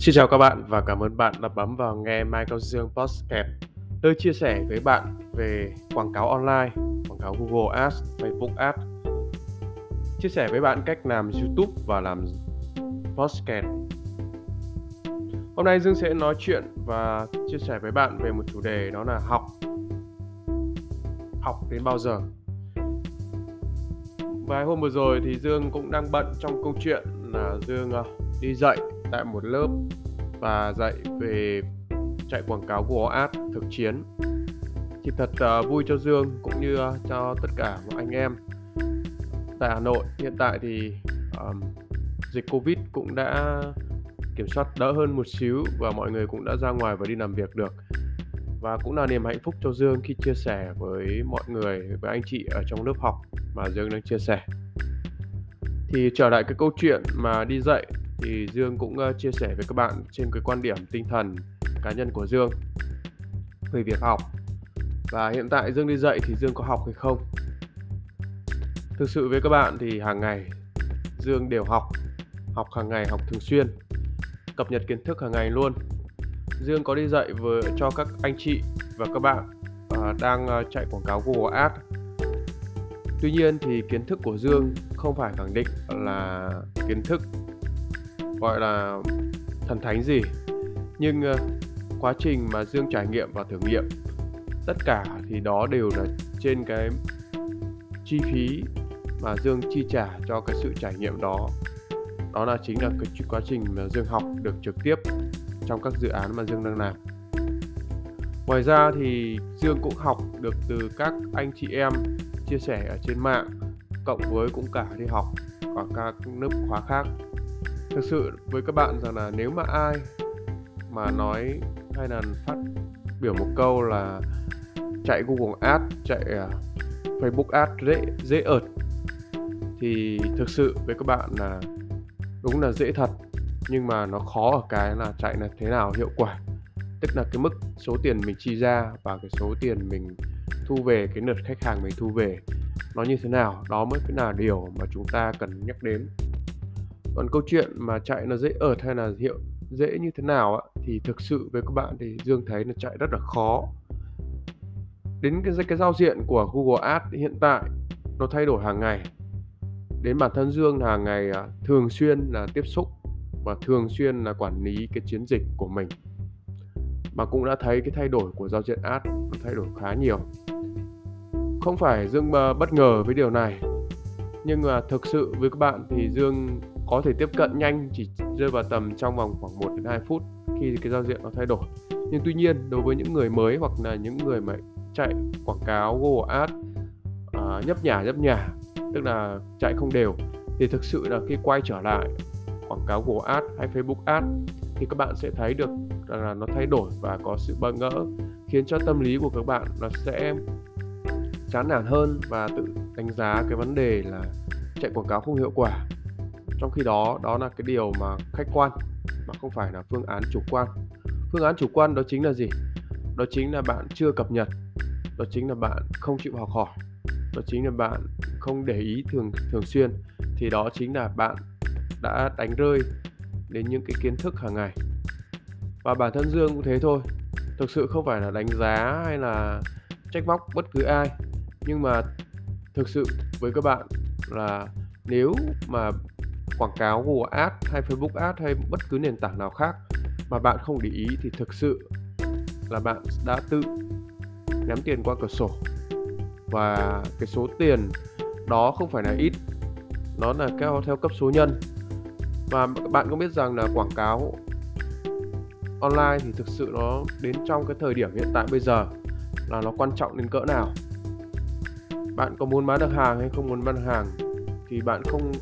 Xin chào các bạn và cảm ơn bạn đã bấm vào nghe Michael Dương Podcast. Tôi chia sẻ với bạn về quảng cáo online, quảng cáo Google Ads, Facebook Ads. Chia sẻ với bạn cách làm YouTube và làm podcast. Hôm nay Dương sẽ nói chuyện và chia sẻ với bạn về một chủ đề đó là học. Học đến bao giờ? Vài hôm vừa rồi thì Dương cũng đang bận trong câu chuyện là Dương à, đi dạy tại một lớp và dạy về chạy quảng cáo Google Ads thực chiến. Thì thật uh, vui cho Dương cũng như uh, cho tất cả mọi anh em. Tại Hà Nội hiện tại thì um, dịch Covid cũng đã kiểm soát đỡ hơn một xíu và mọi người cũng đã ra ngoài và đi làm việc được. Và cũng là niềm hạnh phúc cho Dương khi chia sẻ với mọi người với anh chị ở trong lớp học mà Dương đang chia sẻ. Thì trở lại cái câu chuyện mà đi dạy thì Dương cũng ờ, chia sẻ với các bạn trên cái quan điểm tinh thần cá nhân của Dương về việc học. Và hiện tại Dương đi dạy thì Dương có học hay không? Thực sự với các bạn thì hàng ngày Dương đều học học hàng ngày học thường xuyên cập nhật kiến thức hàng ngày luôn. Dương có đi dạy với cho các anh chị và các bạn uh, đang uh, chạy quảng cáo Google Ads. Tuy nhiên thì kiến thức của Dương không phải khẳng định là kiến thức gọi là thần thánh gì. Nhưng uh, quá trình mà dương trải nghiệm và thử nghiệm tất cả thì đó đều là trên cái chi phí mà dương chi trả cho cái sự trải nghiệm đó. Đó là chính là cái quá trình mà dương học được trực tiếp trong các dự án mà dương đang làm. Ngoài ra thì dương cũng học được từ các anh chị em chia sẻ ở trên mạng cộng với cũng cả đi học ở các lớp khóa khác thực sự với các bạn rằng là nếu mà ai mà nói hay là phát biểu một câu là chạy Google Ads, chạy à, Facebook Ads dễ dễ ợt thì thực sự với các bạn là đúng là dễ thật. Nhưng mà nó khó ở cái là chạy là thế nào hiệu quả. Tức là cái mức số tiền mình chi ra và cái số tiền mình thu về cái lượt khách hàng mình thu về nó như thế nào đó mới là điều mà chúng ta cần nhắc đến còn câu chuyện mà chạy nó dễ ợt hay là hiệu dễ như thế nào á, thì thực sự với các bạn thì dương thấy là chạy rất là khó. Đến cái cái giao diện của Google Ads hiện tại nó thay đổi hàng ngày. Đến bản thân Dương hàng ngày à, thường xuyên là tiếp xúc và thường xuyên là quản lý cái chiến dịch của mình. Mà cũng đã thấy cái thay đổi của giao diện ad nó thay đổi khá nhiều. Không phải Dương à, bất ngờ với điều này nhưng mà thực sự với các bạn thì Dương có thể tiếp cận nhanh chỉ rơi vào tầm trong vòng khoảng 1 đến 2 phút khi cái giao diện nó thay đổi. Nhưng tuy nhiên đối với những người mới hoặc là những người mà chạy quảng cáo Google Ads uh, nhấp nhả nhấp nhả tức là chạy không đều thì thực sự là khi quay trở lại quảng cáo Google Ads hay Facebook Ads thì các bạn sẽ thấy được là nó thay đổi và có sự bỡ ngỡ khiến cho tâm lý của các bạn nó sẽ chán nản hơn và tự đánh giá cái vấn đề là chạy quảng cáo không hiệu quả trong khi đó đó là cái điều mà khách quan, mà không phải là phương án chủ quan. Phương án chủ quan đó chính là gì? Đó chính là bạn chưa cập nhật, đó chính là bạn không chịu học hỏi, đó chính là bạn không để ý thường thường xuyên. Thì đó chính là bạn đã đánh rơi đến những cái kiến thức hàng ngày. Và bản thân dương cũng thế thôi. Thực sự không phải là đánh giá hay là trách móc bất cứ ai. Nhưng mà thực sự với các bạn là nếu mà quảng cáo Google Ads hay Facebook Ads hay bất cứ nền tảng nào khác mà bạn không để ý thì thực sự là bạn đã tự ném tiền qua cửa sổ. Và cái số tiền đó không phải là ít, nó là theo theo cấp số nhân. Và bạn có biết rằng là quảng cáo online thì thực sự nó đến trong cái thời điểm hiện tại bây giờ là nó quan trọng đến cỡ nào? Bạn có muốn bán được hàng hay không muốn bán hàng thì bạn không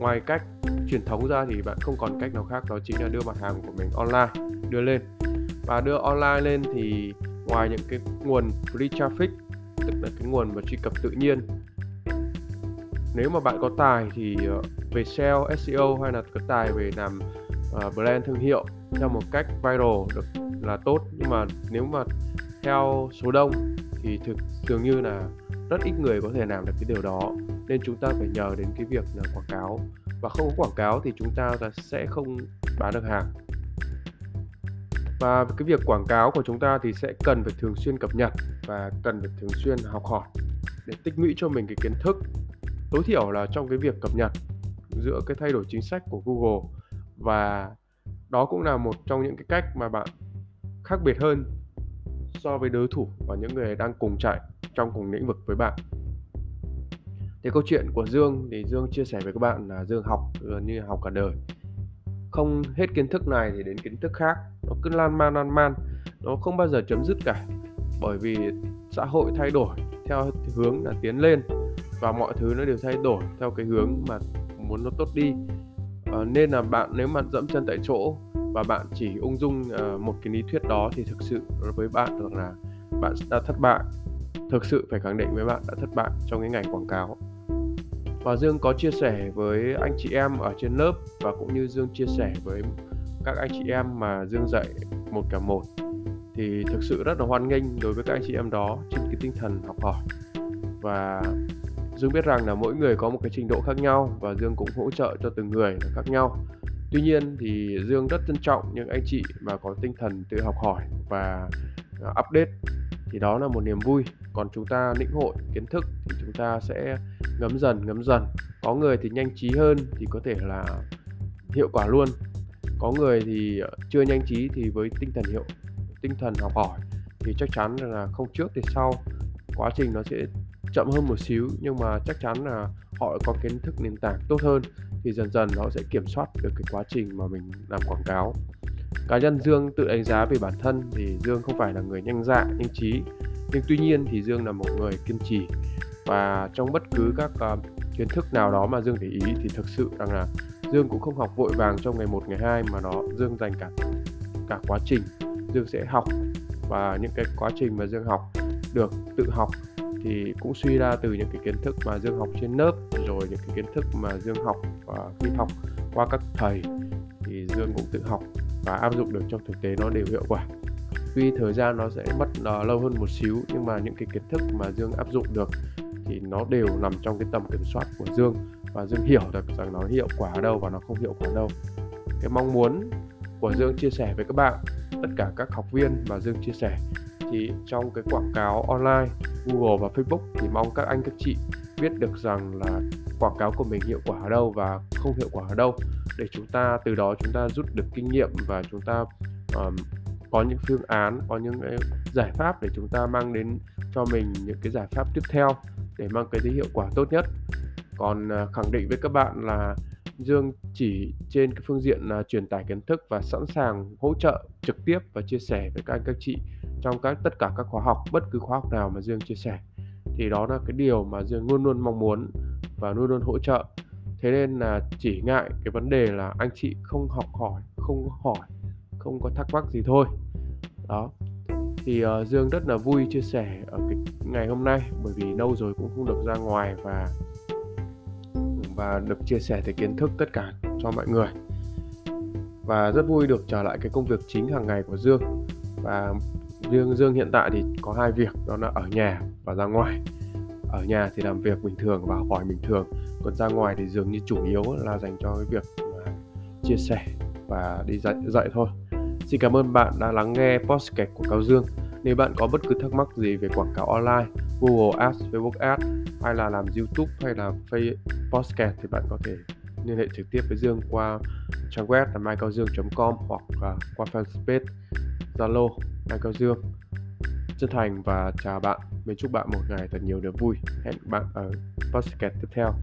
ngoài cách truyền thống ra thì bạn không còn cách nào khác đó chính là đưa mặt hàng của mình online đưa lên. Và đưa online lên thì ngoài những cái nguồn free traffic tức là cái nguồn mà truy cập tự nhiên nếu mà bạn có tài thì ờ, về SEO, SEO hay là có tài về làm uh, brand thương hiệu theo một cách viral được là tốt. Nhưng mà nếu mà theo số đông thì thực dường như là rất ít người có thể làm được cái điều đó, nên chúng ta phải nhờ đến cái việc là quảng cáo. Và không có quảng cáo thì chúng ta sẽ không bán được hàng. Và cái việc quảng cáo của chúng ta thì sẽ cần phải thường xuyên cập nhật và cần phải thường xuyên học hỏi để tích lũy cho mình cái kiến thức. Tối thiểu là trong cái việc cập nhật giữa cái thay đổi chính sách của Google và đó cũng là một trong những cái cách mà bạn khác biệt hơn so với đối thủ và những người đang cùng chạy trong cùng lĩnh vực với bạn? Thì câu chuyện của Dương thì Dương chia sẻ với các bạn là Dương học gần như học cả đời. Không hết kiến thức này thì đến kiến thức khác. Nó cứ lan man lan man. Nó không bao giờ chấm dứt cả. Bởi vì xã hội thay đổi theo hướng là tiến lên và mọi thứ nó đều thay đổi theo cái hướng mà muốn nó tốt đi. À, nên là bạn nếu mà dẫm chân tại chỗ và bạn chỉ ung dung uh, một cái lý thuyết đó thì thực sự với bạn được là bạn đã thất bại thực sự phải khẳng định với bạn đã thất bại trong cái ngành quảng cáo. Và Dương có chia sẻ với anh chị em ở trên lớp và cũng như Dương chia sẻ với các anh chị em mà Dương dạy một cả một. Thì thực sự rất là hoan nghênh đối với các anh chị em đó trên cái tinh thần học hỏi. Và Dương biết rằng là mỗi người có một cái trình độ khác nhau và Dương cũng hỗ trợ cho từng người là khác nhau. Tuy nhiên thì Dương rất trân trọng những anh chị mà có tinh thần tự học hỏi và à, update thì đó là một niềm vui. Còn chúng ta lĩnh hội kiến thức thì chúng ta sẽ ngấm dần ngấm dần. Có người thì nhanh trí hơn thì có thể là hiệu quả luôn. Có người thì ờ, chưa nhanh trí thì với tinh thần hiệu, tinh thần học hỏi thì chắc chắn là không trước thì sau. Quá trình nó sẽ chậm hơn một xíu nhưng mà chắc chắn là họ có kiến thức nền tảng tốt hơn thì dần dần nó sẽ kiểm soát được cái quá trình mà mình làm quảng cáo cá nhân Dương tự đánh giá về bản thân thì Dương không phải là người nhanh dạ nhanh trí. Nhưng tuy nhiên thì Dương là một người kiên trì. Và trong bất cứ các uh, kiến thức nào đó mà Dương để ý thì thực sự rằng là Dương cũng không học vội vàng trong ngày một ngày hai mà nó Dương dành cả cả quá trình. Dương sẽ học và những cái quá trình mà Dương học được tự học thì cũng suy ra từ những cái kiến thức mà Dương học trên lớp rồi những cái kiến thức mà Dương học và khi học qua các thầy thì Dương cũng tự học và áp dụng được trong thực tế nó đều hiệu quả. Tuy thời gian nó sẽ mất uh, lâu hơn một xíu nhưng mà những cái kiến thức mà Dương áp dụng được thì nó đều nằm trong cái tầm kiểm soát của Dương. Và Dương hiểu được rằng nó hiệu quả ở đâu và nó không hiệu quả ở đâu. Cái mong muốn của Dương chia sẻ với các bạn tất cả các học viên mà Dương chia sẻ thì trong cái quảng cáo online Google và Facebook thì mong các anh các chị biết được rằng là quảng cáo của mình hiệu quả ở đâu và không hiệu quả ở đâu để chúng ta từ đó chúng ta rút được kinh nghiệm và chúng ta um, có những phương án có những cái giải pháp để chúng ta mang đến cho mình những cái giải pháp tiếp theo để mang cái hiệu quả tốt nhất. Còn uh, khẳng định với các bạn là Dương chỉ trên cái phương diện là truyền tải kiến thức và sẵn sàng hỗ trợ trực tiếp và chia sẻ với các anh các chị trong các tất cả các khóa học bất cứ khóa học nào mà Dương chia sẻ. Thì đó là cái điều mà Dương luôn luôn mong muốn và luôn luôn hỗ trợ thế nên là chỉ ngại cái vấn đề là anh chị không học hỏi không hỏi không có thắc mắc gì thôi. Đó. Thì uh, Dương rất là vui chia sẻ ở cái ngày hôm nay bởi vì lâu rồi cũng không được ra ngoài và và được chia sẻ cái kiến thức tất cả cho mọi người. Và rất vui được trở lại cái công việc chính hàng ngày của Dương. Và Dương Dương hiện tại thì có hai việc đó là ở nhà và ra ngoài. Ở nhà thì làm việc bình thường và học hỏi bình thường còn ra ngoài thì dường như chủ yếu là dành cho cái việc mà chia sẻ và đi dạy dạy thôi. Xin cảm ơn bạn đã lắng nghe podcast của Cao Dương. Nếu bạn có bất cứ thắc mắc gì về quảng cáo online Google Ads, Facebook Ads hay là làm YouTube hay là Facebook podcast thì bạn có thể liên hệ trực tiếp với Dương qua trang web là maicaodương.com hoặc qua fanpage Zalo Mai Cao Dương chân thành và chào bạn. Mình chúc bạn một ngày thật nhiều niềm vui. Hẹn bạn ở podcast tiếp theo.